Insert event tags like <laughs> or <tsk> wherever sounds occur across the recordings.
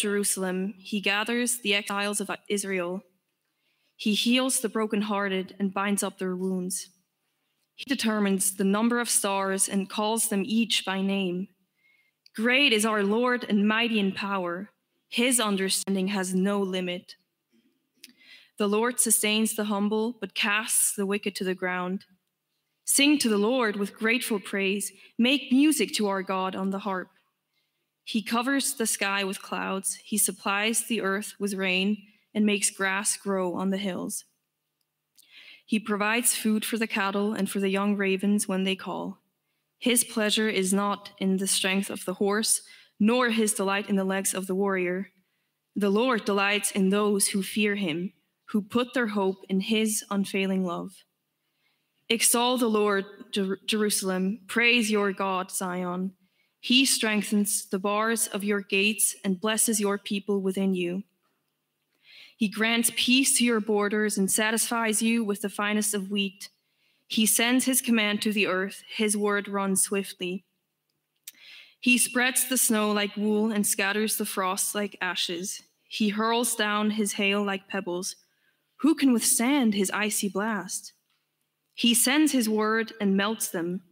Jerusalem, he gathers the exiles of Israel. He heals the brokenhearted and binds up their wounds. He determines the number of stars and calls them each by name. Great is our Lord and mighty in power. His understanding has no limit. The Lord sustains the humble, but casts the wicked to the ground. Sing to the Lord with grateful praise. Make music to our God on the harp. He covers the sky with clouds. He supplies the earth with rain and makes grass grow on the hills. He provides food for the cattle and for the young ravens when they call. His pleasure is not in the strength of the horse, nor his delight in the legs of the warrior. The Lord delights in those who fear him, who put their hope in his unfailing love. Extol the Lord, Jer- Jerusalem. Praise your God, Zion. He strengthens the bars of your gates and blesses your people within you. He grants peace to your borders and satisfies you with the finest of wheat. He sends his command to the earth, his word runs swiftly. He spreads the snow like wool and scatters the frost like ashes. He hurls down his hail like pebbles. Who can withstand his icy blast? He sends his word and melts them.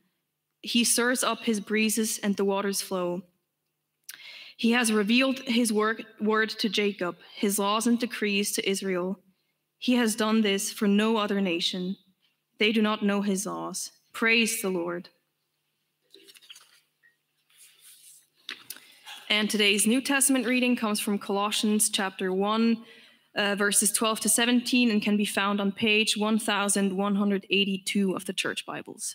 He stirs up his breezes and the waters flow. He has revealed his word, word to Jacob, his laws and decrees to Israel. He has done this for no other nation. They do not know his laws. Praise the Lord. And today's New Testament reading comes from Colossians chapter 1, uh, verses 12 to 17, and can be found on page 1182 of the Church Bibles.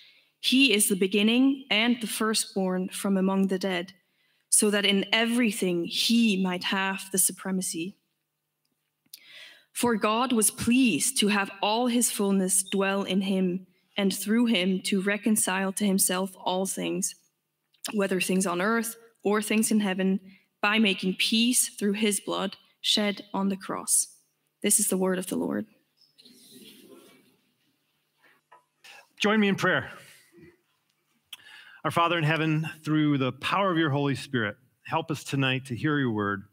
He is the beginning and the firstborn from among the dead, so that in everything he might have the supremacy. For God was pleased to have all his fullness dwell in him, and through him to reconcile to himself all things whether things on earth or things in heaven, by making peace through his blood shed on the cross. This is the word of the Lord. Join me in prayer. Our Father in heaven, through the power of your Holy Spirit, help us tonight to hear your word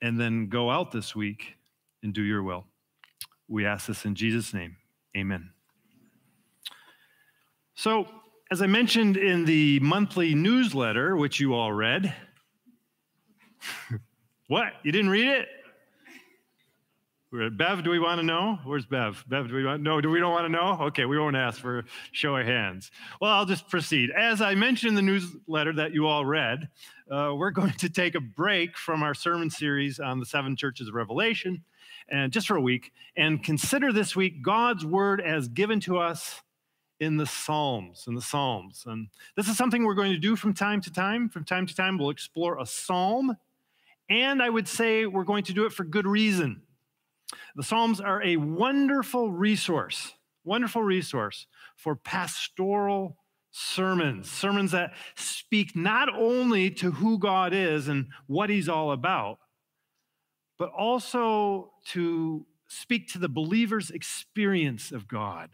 and then go out this week and do your will. We ask this in Jesus' name. Amen. So, as I mentioned in the monthly newsletter, which you all read, <laughs> what? You didn't read it? Bev, do we want to know? Where's Bev? Bev, do we want no? Do we don't want to know? Okay, we won't ask for show of hands. Well, I'll just proceed. As I mentioned in the newsletter that you all read, uh, we're going to take a break from our sermon series on the seven churches of Revelation, and just for a week, and consider this week God's word as given to us in the Psalms, in the Psalms. And this is something we're going to do from time to time. From time to time, we'll explore a psalm. And I would say we're going to do it for good reason. The Psalms are a wonderful resource, wonderful resource for pastoral sermons, sermons that speak not only to who God is and what he's all about, but also to speak to the believer's experience of God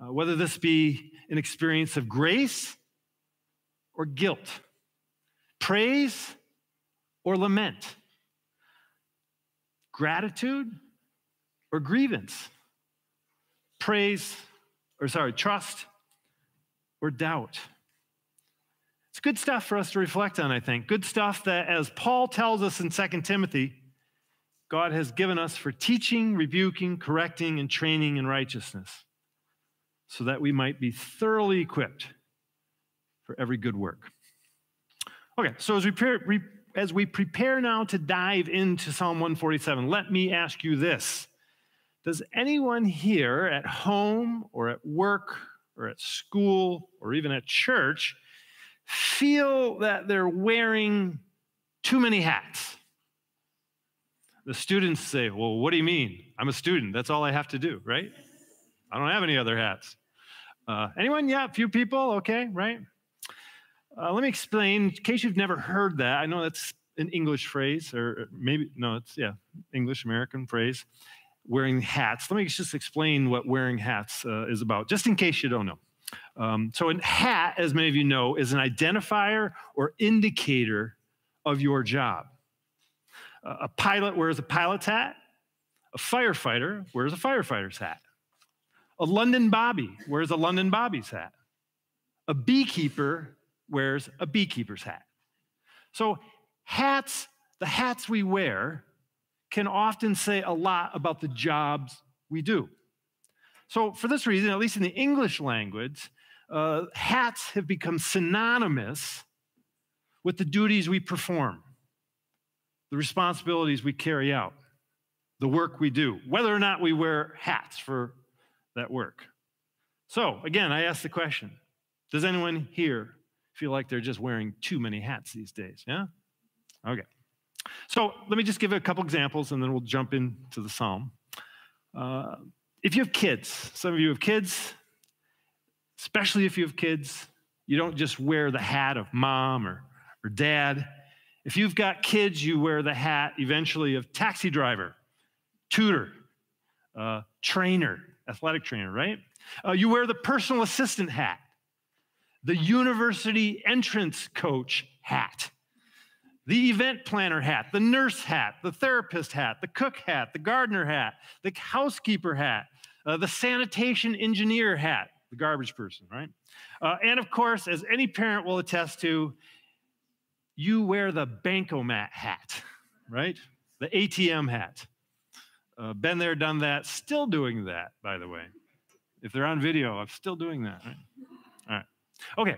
uh, whether this be an experience of grace or guilt, praise or lament, gratitude or grievance, praise or sorry, trust or doubt. It's good stuff for us to reflect on, I think. Good stuff that, as Paul tells us in 2 Timothy, God has given us for teaching, rebuking, correcting, and training in righteousness so that we might be thoroughly equipped for every good work. Okay, so as we, as we prepare now to dive into Psalm 147, let me ask you this Does anyone here at home or at work or at school or even at church feel that they're wearing too many hats. The students say, Well, what do you mean? I'm a student. That's all I have to do, right? I don't have any other hats. Uh, anyone? Yeah, a few people. Okay, right? Uh, let me explain, in case you've never heard that. I know that's an English phrase, or maybe, no, it's, yeah, English American phrase, wearing hats. Let me just explain what wearing hats uh, is about, just in case you don't know. Um, so, a hat, as many of you know, is an identifier or indicator of your job. Uh, a pilot wears a pilot's hat, a firefighter wears a firefighter's hat, a London Bobby wears a London Bobby's hat, a beekeeper wears a beekeeper's hat. So, hats, the hats we wear, can often say a lot about the jobs we do. So, for this reason, at least in the English language, uh, hats have become synonymous with the duties we perform, the responsibilities we carry out, the work we do, whether or not we wear hats for that work. So, again, I ask the question Does anyone here feel like they're just wearing too many hats these days? Yeah? Okay. So, let me just give a couple examples and then we'll jump into the psalm. Uh, if you have kids, some of you have kids, especially if you have kids, you don't just wear the hat of mom or, or dad. If you've got kids, you wear the hat eventually of taxi driver, tutor, uh, trainer, athletic trainer, right? Uh, you wear the personal assistant hat, the university entrance coach hat, the event planner hat, the nurse hat, the therapist hat, the cook hat, the gardener hat, the housekeeper hat, uh, the sanitation engineer hat, the garbage person, right? Uh, and of course, as any parent will attest to, you wear the bankomat hat, <laughs> right? The ATM hat. Uh, been there, done that, still doing that, by the way. If they're on video, I'm still doing that, right? All right. Okay.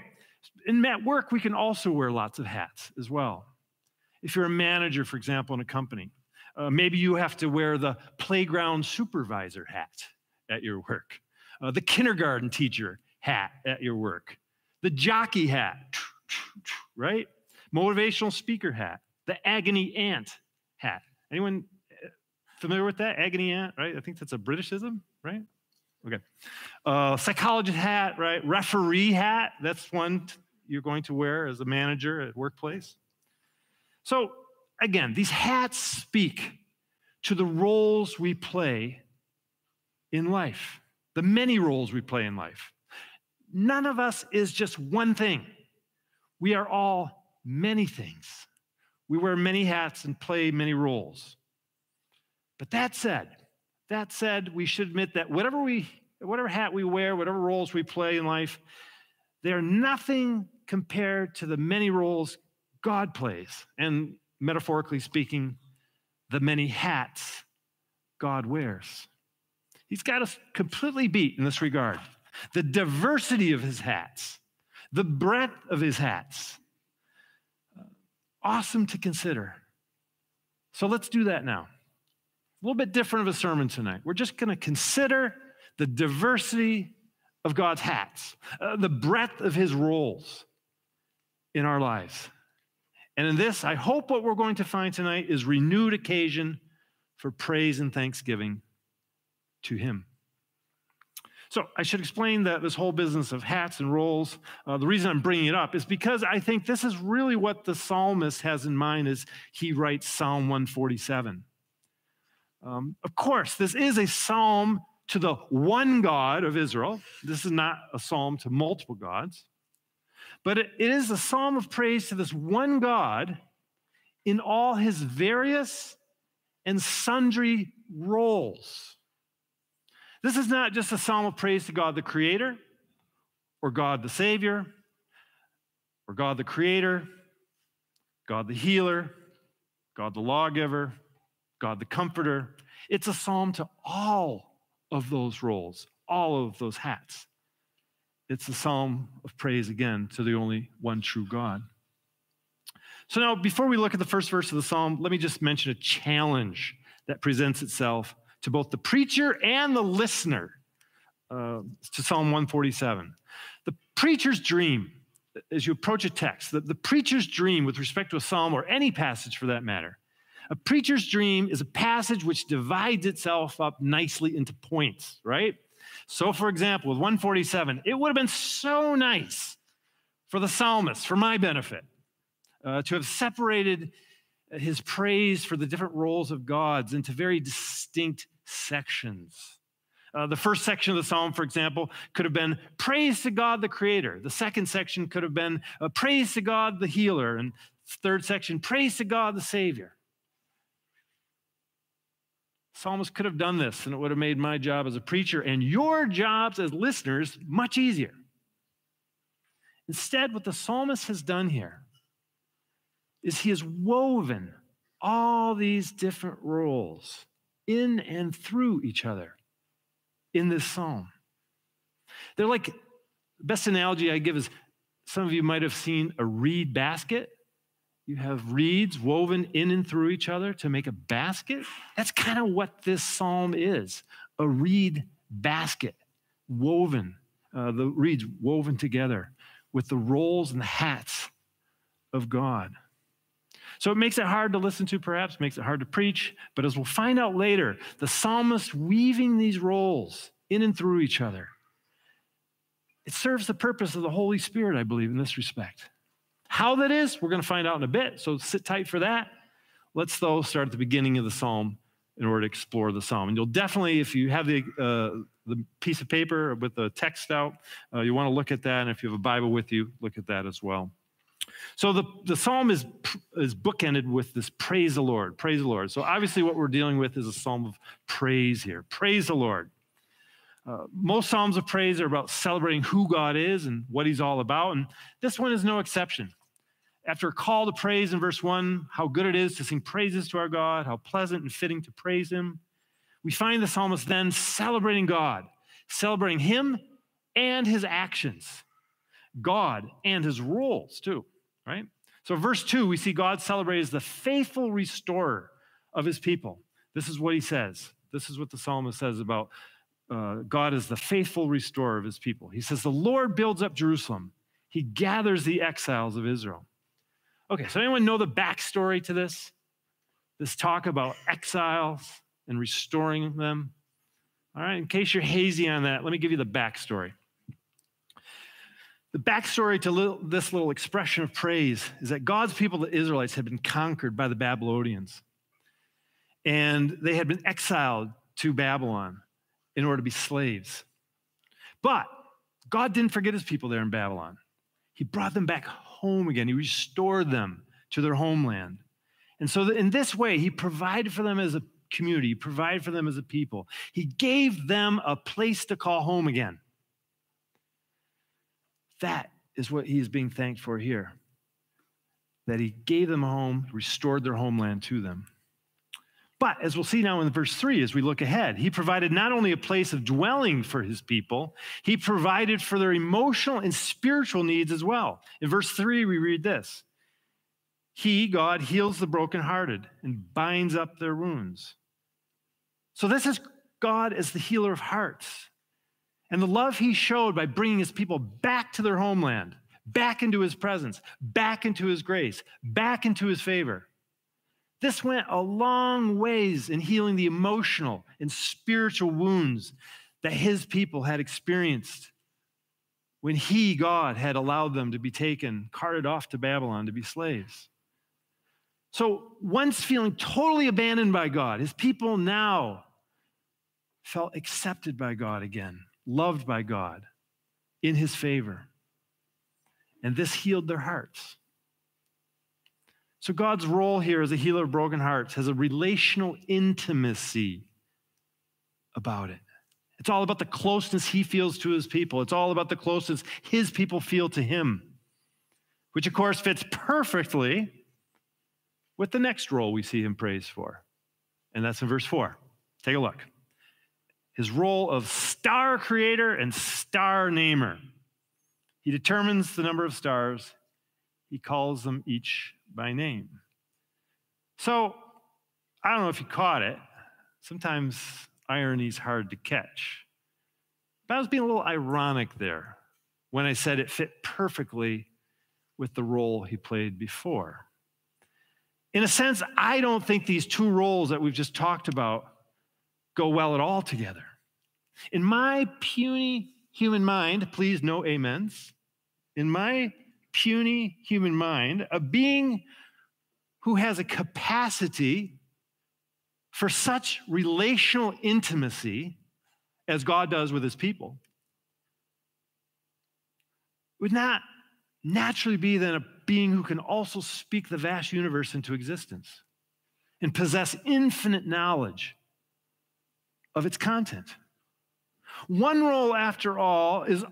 In at work, we can also wear lots of hats as well. If you're a manager, for example, in a company, uh, maybe you have to wear the playground supervisor hat at your work, uh, the kindergarten teacher hat at your work, the jockey hat, <tsk> right? Motivational speaker hat, the agony aunt hat. Anyone uh, familiar with that? Agony aunt, right? I think that's a Britishism, right? Okay. Uh, psychologist hat, right? Referee hat, that's one you're going to wear as a manager at workplace. So, again, these hats speak to the roles we play in life, the many roles we play in life. None of us is just one thing. We are all many things. We wear many hats and play many roles. But that said, that said, we should admit that whatever we whatever hat we wear, whatever roles we play in life, they're nothing compared to the many roles God plays, and metaphorically speaking, the many hats God wears. He's got us completely beat in this regard. The diversity of his hats, the breadth of his hats. Awesome to consider. So let's do that now. A little bit different of a sermon tonight. We're just going to consider the diversity of God's hats, uh, the breadth of his roles in our lives. And in this, I hope what we're going to find tonight is renewed occasion for praise and thanksgiving to him. So I should explain that this whole business of hats and roles. Uh, the reason I'm bringing it up is because I think this is really what the psalmist has in mind as he writes Psalm 147. Um, of course, this is a psalm to the one God of Israel. This is not a psalm to multiple gods. But it, is a psalm of praise to this one God in all his various and sundry roles. This is not just a psalm of praise to God the Creator, or God the Savior, or God the Creator, God the Healer, God the Lawgiver, God the Comforter. It's a psalm to all of those roles, all of those hats. It's a psalm of praise again to the only one true God. So, now before we look at the first verse of the psalm, let me just mention a challenge that presents itself to both the preacher and the listener uh, to Psalm 147. The preacher's dream as you approach a text, the, the preacher's dream with respect to a psalm or any passage for that matter, a preacher's dream is a passage which divides itself up nicely into points, right? So, for example, with 147, it would have been so nice for the psalmist, for my benefit, uh, to have separated his praise for the different roles of God's into very distinct sections. Uh, the first section of the psalm, for example, could have been praise to God the Creator. The second section could have been uh, praise to God the Healer. And third section, praise to God the Savior. Psalmist could have done this, and it would have made my job as a preacher and your jobs as listeners much easier. Instead, what the psalmist has done here is he has woven all these different roles in and through each other in this psalm. They're like, best analogy I give is some of you might have seen a reed basket. You have reeds woven in and through each other to make a basket. That's kind of what this psalm is a reed basket woven, uh, the reeds woven together with the roles and the hats of God. So it makes it hard to listen to, perhaps, makes it hard to preach. But as we'll find out later, the psalmist weaving these roles in and through each other, it serves the purpose of the Holy Spirit, I believe, in this respect. How that is, we're going to find out in a bit. So sit tight for that. Let's, though, start at the beginning of the psalm in order to explore the psalm. And you'll definitely, if you have the, uh, the piece of paper with the text out, uh, you want to look at that. And if you have a Bible with you, look at that as well. So the, the psalm is, is bookended with this praise the Lord, praise the Lord. So obviously, what we're dealing with is a psalm of praise here. Praise the Lord. Uh, most psalms of praise are about celebrating who God is and what he's all about. And this one is no exception. After a call to praise in verse 1, how good it is to sing praises to our God, how pleasant and fitting to praise him, we find the psalmist then celebrating God, celebrating him and his actions, God and his roles too right? So, verse 2, we see God celebrate as the faithful restorer of his people. This is what he says. This is what the psalmist says about uh, God as the faithful restorer of his people. He says, The Lord builds up Jerusalem, he gathers the exiles of Israel. Okay, so anyone know the backstory to this? This talk about exiles and restoring them? All right, in case you're hazy on that, let me give you the backstory. The backstory to this little expression of praise is that God's people, the Israelites, had been conquered by the Babylonians. And they had been exiled to Babylon in order to be slaves. But God didn't forget his people there in Babylon. He brought them back home again, he restored them to their homeland. And so, in this way, he provided for them as a community, he provided for them as a people. He gave them a place to call home again. That is what he is being thanked for here. That he gave them a home, restored their homeland to them. But as we'll see now in verse 3, as we look ahead, he provided not only a place of dwelling for his people, he provided for their emotional and spiritual needs as well. In verse 3, we read this He, God, heals the brokenhearted and binds up their wounds. So this is God as the healer of hearts and the love he showed by bringing his people back to their homeland, back into his presence, back into his grace, back into his favor. This went a long ways in healing the emotional and spiritual wounds that his people had experienced when he, God, had allowed them to be taken, carted off to Babylon to be slaves. So, once feeling totally abandoned by God, his people now felt accepted by God again loved by God, in his favor. And this healed their hearts. So, God's role here as a healer of broken hearts has a relational intimacy about it. It's all about the closeness he feels to his people. It's all about the closeness his people feel to him, which, of course, fits perfectly with the next role we see him praised for. And that's in verse 4. Take a look his role of star creator and star namer. He determines the number of stars, he calls them each by name. So, I don't know if you caught it. Sometimes irony is hard to catch. But I was being a little ironic there when I said it fit perfectly with the role he played before. In a sense, I don't think these two roles that we've just talked about go well at all together. In my puny human mind, please no amens, in my puny human mind, a being who has a capacity for such relational intimacy as God does with his people would not naturally be then a being who can also speak the vast universe into existence and possess infinite knowledge of its content. One role, after all, is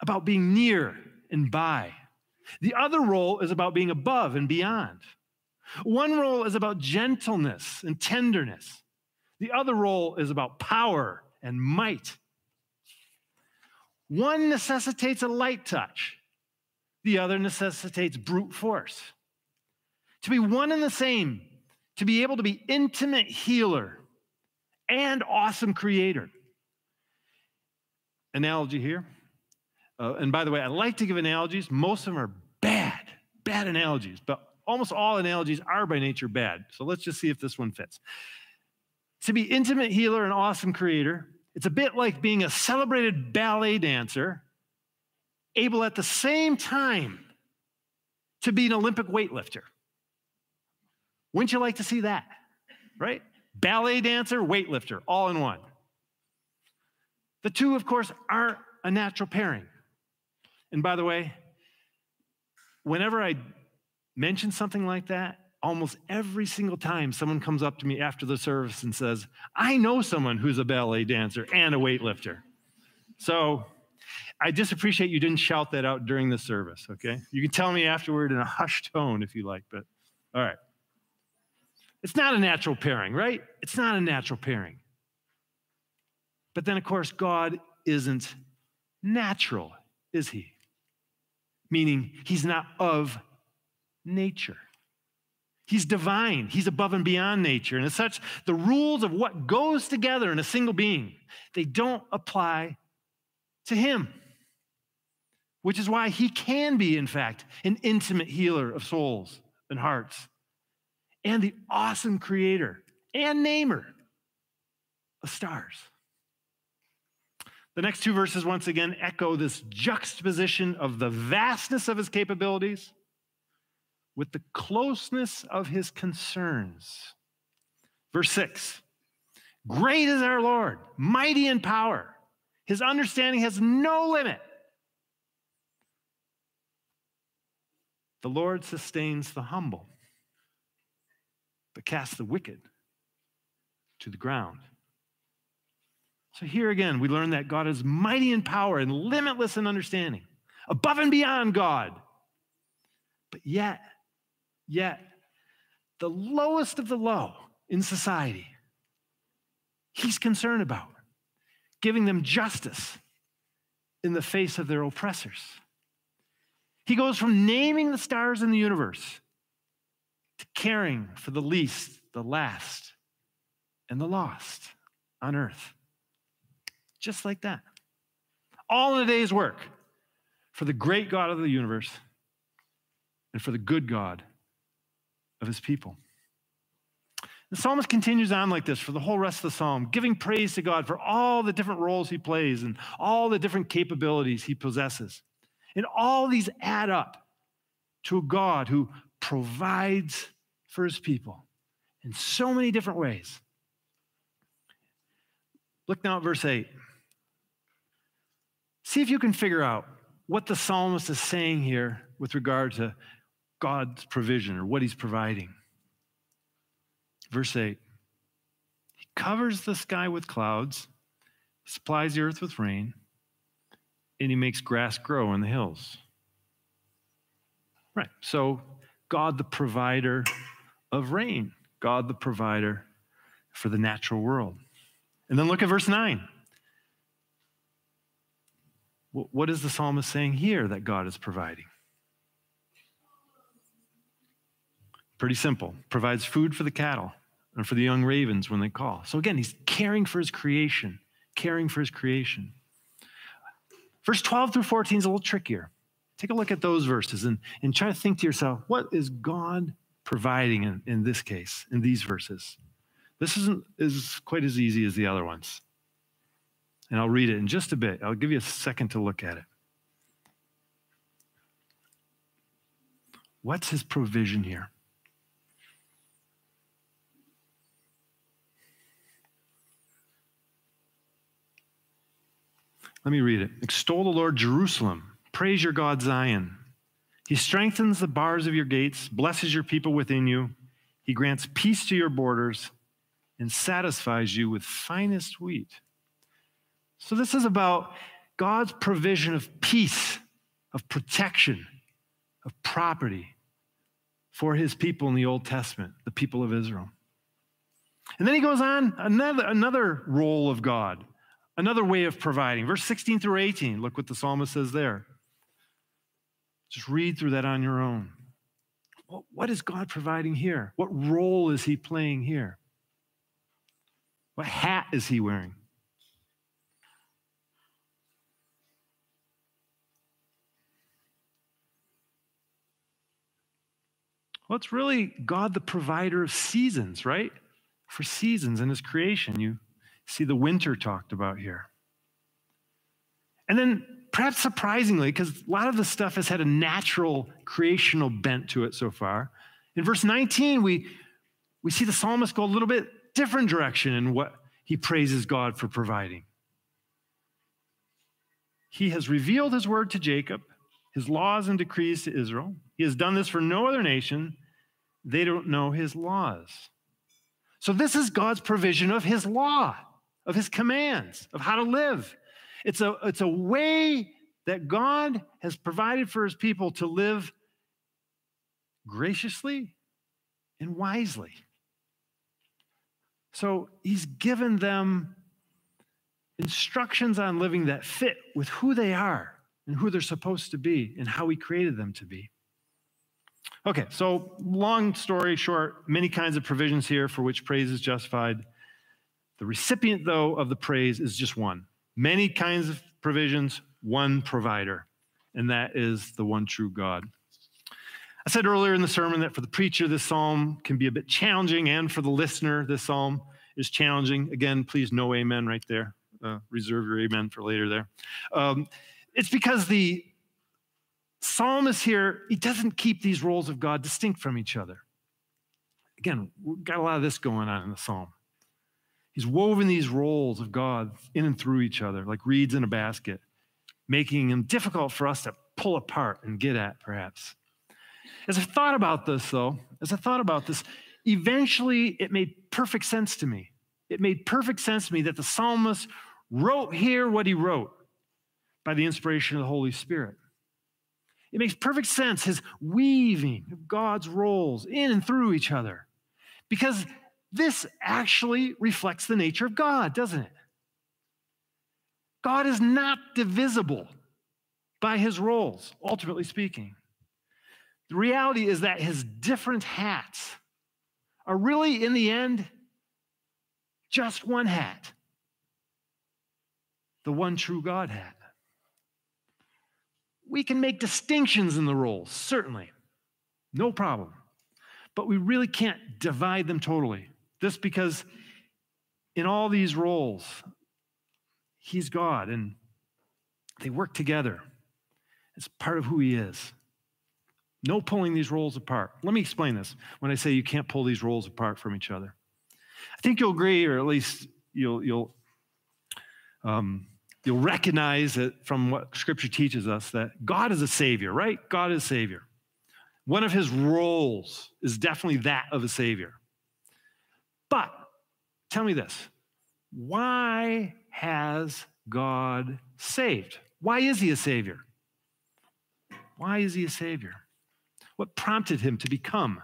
about being near and by. The other role is about being above and beyond. One role is about gentleness and tenderness. The other role is about power and might. One necessitates a light touch, the other necessitates brute force. To be one and the same, to be able to be intimate healer and awesome creator. Analogy here. Uh, and by the way, I like to give analogies. Most of them are bad, bad analogies, but almost all analogies are by nature bad. So let's just see if this one fits. To be intimate healer and awesome creator, it's a bit like being a celebrated ballet dancer, able at the same time to be an Olympic weightlifter. Wouldn't you like to see that? Right? Ballet dancer, weightlifter, all in one. The two, of course, aren't a natural pairing. And by the way, whenever I mention something like that, almost every single time someone comes up to me after the service and says, I know someone who's a ballet dancer and a weightlifter. So I just appreciate you didn't shout that out during the service, okay? You can tell me afterward in a hushed tone if you like, but all right. It's not a natural pairing, right? It's not a natural pairing. But then, of course, God isn't natural, is he? Meaning, he's not of nature. He's divine. He's above and beyond nature. And as such, the rules of what goes together in a single being, they don't apply to him. Which is why he can be, in fact, an intimate healer of souls and hearts, and the awesome creator and namer of stars. The next two verses, once again, echo this juxtaposition of the vastness of his capabilities with the closeness of his concerns. Verse 6 Great is our Lord, mighty in power. His understanding has no limit. The Lord sustains the humble, but casts the wicked to the ground. So here again, we learn that God is mighty in power and limitless in understanding, above and beyond God. But yet, yet, the lowest of the low in society, he's concerned about giving them justice in the face of their oppressors. He goes from naming the stars in the universe to caring for the least, the last, and the lost on earth. Just like that. All in a day's work for the great God of the universe and for the good God of his people. The psalmist continues on like this for the whole rest of the psalm, giving praise to God for all the different roles he plays and all the different capabilities he possesses. And all these add up to a God who provides for his people in so many different ways. Look now at verse 8. See if you can figure out what the psalmist is saying here with regard to God's provision or what he's providing. Verse 8 He covers the sky with clouds, supplies the earth with rain, and he makes grass grow in the hills. Right. So, God, the provider of rain, God, the provider for the natural world. And then look at verse 9. What is the psalmist saying here that God is providing? Pretty simple. Provides food for the cattle and for the young ravens when they call. So again, he's caring for his creation, caring for his creation. Verse 12 through 14 is a little trickier. Take a look at those verses and, and try to think to yourself, what is God providing in, in this case, in these verses? This isn't is quite as easy as the other ones. And I'll read it in just a bit. I'll give you a second to look at it. What's his provision here? Let me read it. Extol the Lord Jerusalem. Praise your God Zion. He strengthens the bars of your gates, blesses your people within you. He grants peace to your borders and satisfies you with finest wheat. So, this is about God's provision of peace, of protection, of property for his people in the Old Testament, the people of Israel. And then he goes on another, another role of God, another way of providing. Verse 16 through 18, look what the psalmist says there. Just read through that on your own. What is God providing here? What role is he playing here? What hat is he wearing? Well, it's really God, the provider of seasons, right? For seasons in his creation. You see the winter talked about here. And then, perhaps surprisingly, because a lot of the stuff has had a natural creational bent to it so far, in verse 19, we, we see the psalmist go a little bit different direction in what he praises God for providing. He has revealed his word to Jacob, his laws and decrees to Israel. He has done this for no other nation. They don't know his laws. So, this is God's provision of his law, of his commands, of how to live. It's a, it's a way that God has provided for his people to live graciously and wisely. So, he's given them instructions on living that fit with who they are and who they're supposed to be and how he created them to be. Okay, so long story short, many kinds of provisions here for which praise is justified. The recipient, though, of the praise is just one. Many kinds of provisions, one provider, and that is the one true God. I said earlier in the sermon that for the preacher, this psalm can be a bit challenging, and for the listener, this psalm is challenging. Again, please, no amen right there. Uh, reserve your amen for later there. Um, it's because the psalmist here, he doesn't keep these roles of God distinct from each other. Again, we've got a lot of this going on in the psalm. He's woven these roles of God in and through each other, like reeds in a basket, making them difficult for us to pull apart and get at, perhaps. As I thought about this, though, as I thought about this, eventually it made perfect sense to me. It made perfect sense to me that the psalmist wrote here what he wrote by the inspiration of the Holy Spirit. It makes perfect sense, his weaving of God's roles in and through each other. Because this actually reflects the nature of God, doesn't it? God is not divisible by his roles, ultimately speaking. The reality is that his different hats are really, in the end, just one hat the one true God hat we can make distinctions in the roles, certainly. No problem. But we really can't divide them totally. Just because in all these roles, He's God and they work together. It's part of who He is. No pulling these roles apart. Let me explain this when I say you can't pull these roles apart from each other. I think you'll agree, or at least you'll, you'll um, you'll recognize it from what scripture teaches us that God is a savior, right? God is savior. One of his roles is definitely that of a savior. But tell me this why has God saved? Why is he a savior? Why is he a savior? What prompted him to become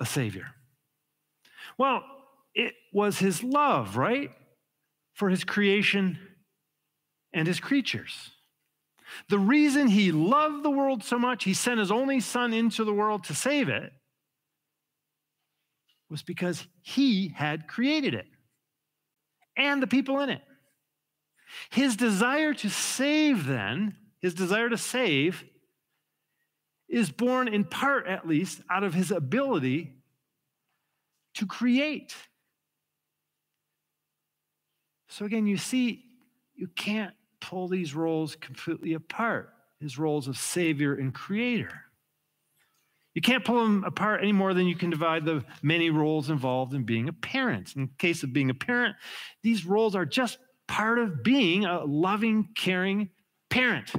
a savior? Well, it was his love, right? For his creation and his creatures. The reason he loved the world so much, he sent his only son into the world to save it, was because he had created it and the people in it. His desire to save, then, his desire to save, is born in part, at least, out of his ability to create. So again, you see, you can't pull these roles completely apart his roles of Savior and Creator. You can't pull them apart any more than you can divide the many roles involved in being a parent. In the case of being a parent, these roles are just part of being a loving, caring parent.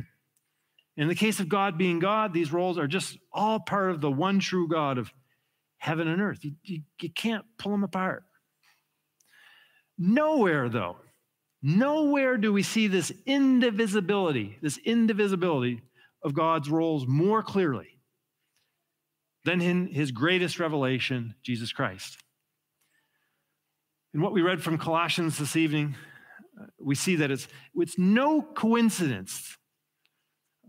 In the case of God being God, these roles are just all part of the one true God of heaven and earth. You, you, you can't pull them apart. Nowhere, though, nowhere do we see this indivisibility, this indivisibility of God's roles more clearly than in his greatest revelation, Jesus Christ. In what we read from Colossians this evening, uh, we see that it's, it's no coincidence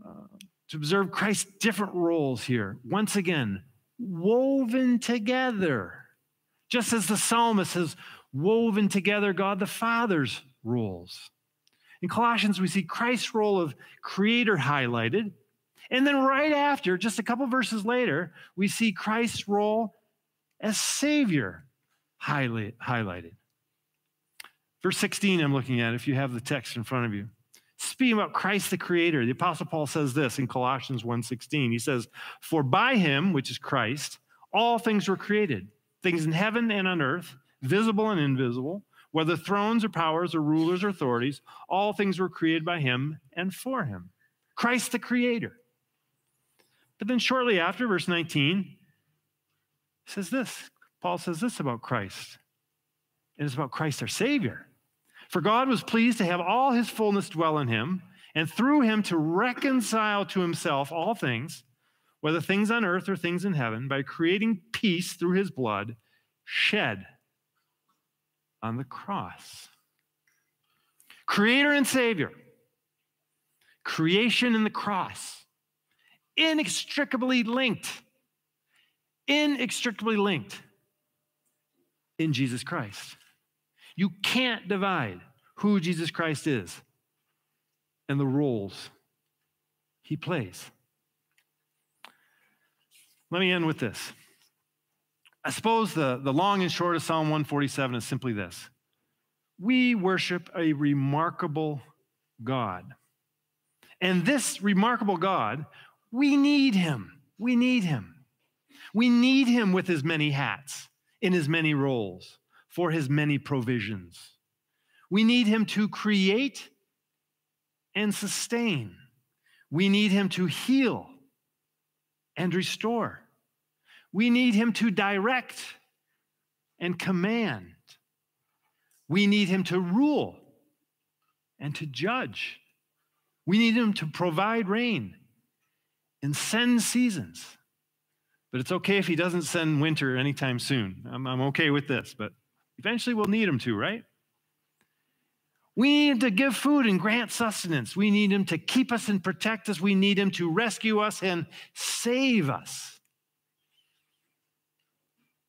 uh, to observe Christ's different roles here. Once again, woven together, just as the psalmist has woven together God the Father's roles. In Colossians, we see Christ's role of creator highlighted. And then right after, just a couple verses later, we see Christ's role as Savior highlight, highlighted. Verse 16, I'm looking at, if you have the text in front of you. Speaking about Christ the Creator, the Apostle Paul says this in Colossians 1:16. He says, For by him, which is Christ, all things were created, things in heaven and on earth, visible and invisible, whether thrones or powers or rulers or authorities, all things were created by him and for him. Christ the Creator. But then shortly after, verse 19, says this. Paul says this about Christ. And it's about Christ our Savior. For God was pleased to have all his fullness dwell in him, and through him to reconcile to himself all things, whether things on earth or things in heaven, by creating peace through his blood shed on the cross. Creator and Savior, creation and the cross, inextricably linked, inextricably linked in Jesus Christ. You can't divide who Jesus Christ is and the roles he plays. Let me end with this. I suppose the, the long and short of Psalm 147 is simply this We worship a remarkable God. And this remarkable God, we need him. We need him. We need him with his many hats, in his many roles for his many provisions. We need him to create and sustain. We need him to heal and restore. We need him to direct and command. We need him to rule and to judge. We need him to provide rain and send seasons. But it's okay if he doesn't send winter anytime soon. I'm, I'm okay with this, but Eventually, we'll need him to, right? We need him to give food and grant sustenance. We need him to keep us and protect us. We need him to rescue us and save us.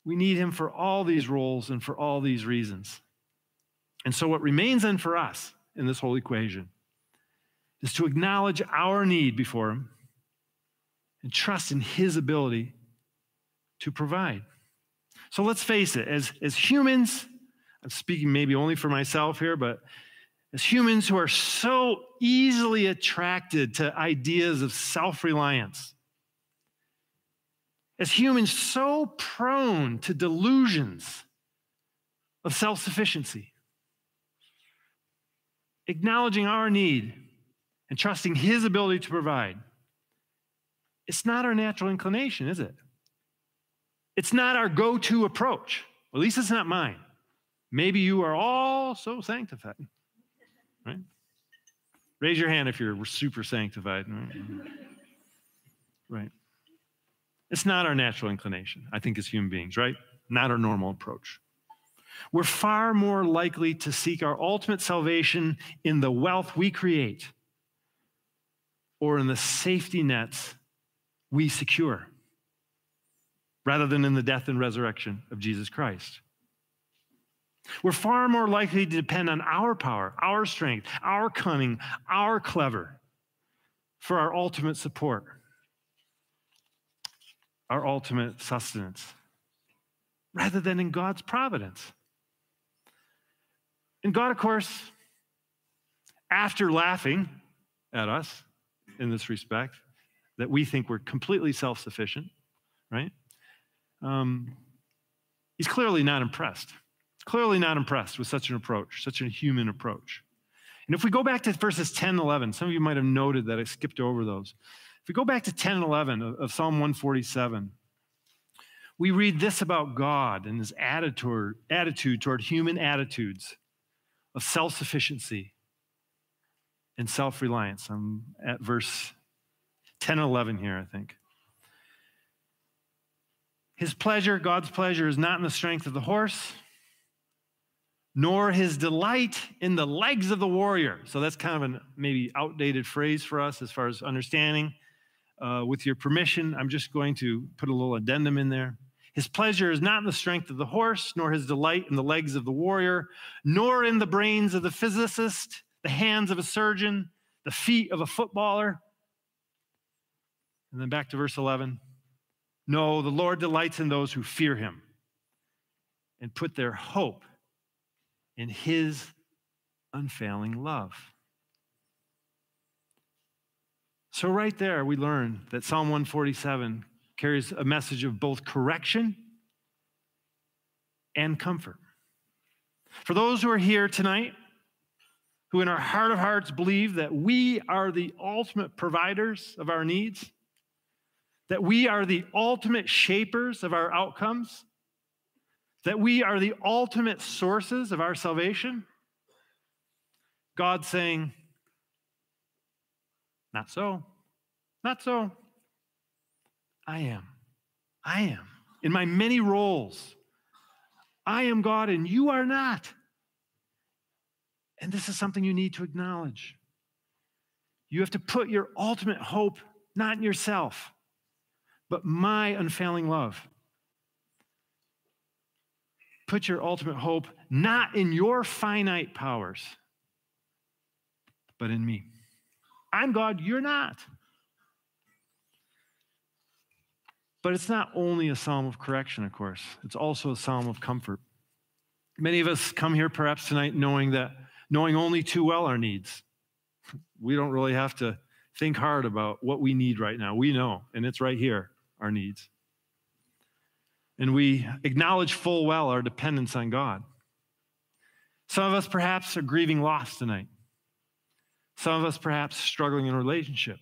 We need him for all these roles and for all these reasons. And so, what remains then for us in this whole equation is to acknowledge our need before him and trust in his ability to provide. So let's face it, as, as humans, I'm speaking maybe only for myself here, but as humans who are so easily attracted to ideas of self reliance, as humans so prone to delusions of self sufficiency, acknowledging our need and trusting His ability to provide, it's not our natural inclination, is it? It's not our go to approach. At least it's not mine. Maybe you are all so sanctified, right? Raise your hand if you're super sanctified. Right? <laughs> It's not our natural inclination, I think, as human beings, right? Not our normal approach. We're far more likely to seek our ultimate salvation in the wealth we create or in the safety nets we secure rather than in the death and resurrection of Jesus Christ. We're far more likely to depend on our power, our strength, our cunning, our clever for our ultimate support our ultimate sustenance rather than in God's providence. And God, of course, after laughing at us in this respect, that we think we're completely self sufficient, right? Um, he's clearly not impressed. Clearly not impressed with such an approach, such a human approach. And if we go back to verses 10 and 11, some of you might have noted that I skipped over those. If we go back to 10 and 11 of, Psalm 147, we read this about God and his attitude, attitude toward human attitudes of self sufficiency and self reliance. I'm at verse 10 and 11 here, I think. His pleasure, God's pleasure, is not in the strength of the horse, nor his delight in the legs of the warrior. So that's kind of a maybe outdated phrase for us as far as understanding. Uh, with your permission, I'm just going to put a little addendum in there. His pleasure is not in the strength of the horse, nor his delight in the legs of the warrior, nor in the brains of the physicist, the hands of a surgeon, the feet of a footballer. And then back to verse 11. No, the Lord delights in those who fear him and put their hope in his unfailing love. So, right there, we learn that Psalm 147 carries a message of both correction and comfort. For those who are here tonight, who in our heart of hearts believe that we are the ultimate providers of our needs, that we are the ultimate shapers of our outcomes, that we are the ultimate sources of our salvation, God's saying, Not so. Not so. I am. I am. In my many roles, I am God and you are not. And this is something you need to acknowledge. You have to put your ultimate hope not in yourself, but my unfailing love. Put your ultimate hope not in your finite powers, but in me. I'm God, you're not. But it's not only a psalm of correction, of course, it's also a psalm of comfort. Many of us come here perhaps tonight knowing that, knowing only too well our needs. We don't really have to think hard about what we need right now. We know, and it's right here, our needs. And we acknowledge full well our dependence on God. Some of us perhaps are grieving loss tonight. Some of us perhaps struggling in a relationship.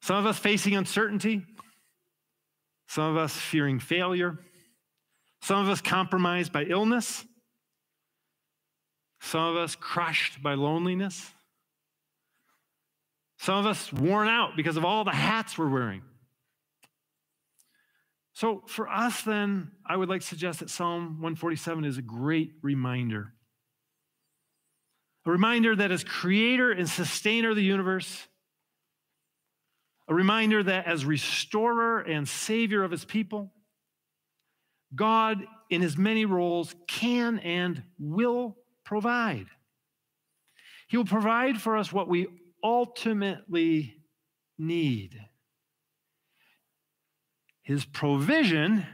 Some of us facing uncertainty, some of us fearing failure, some of us compromised by illness, some of us crushed by loneliness, some of us worn out because of all the hats we're wearing. So, for us, then, I would like to suggest that Psalm 147 is a great reminder. A reminder that as creator and sustainer of the universe, a reminder that as restorer and savior of his people, God, in his many roles, can and will provide. He will provide for us what we ultimately need. His provision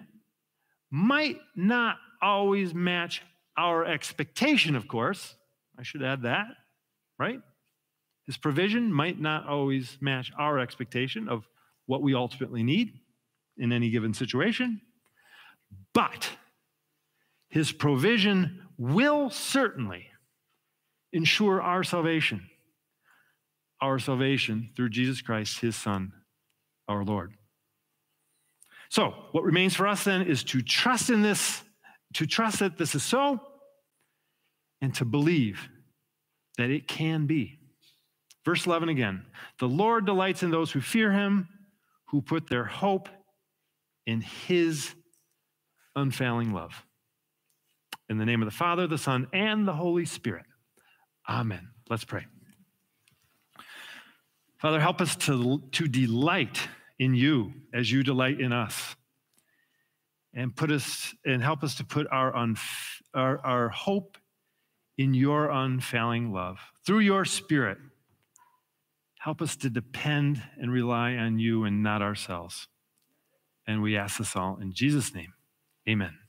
might not always match our expectation, of course. I should add that, right? His provision might not always match our expectation of what we ultimately need in any given situation, but his provision will certainly ensure our salvation, our salvation through Jesus Christ, his Son, our Lord. So, what remains for us then is to trust in this, to trust that this is so, and to believe that it can be. Verse 11 again The Lord delights in those who fear him, who put their hope in his unfailing love. In the name of the Father, the Son, and the Holy Spirit. Amen. Let's pray. Father, help us to, to delight in you as you delight in us. And put us and help us to put our, unf- our, our hope in your unfailing love. Through your spirit, Help us to depend and rely on you and not ourselves. And we ask this all in Jesus' name. Amen.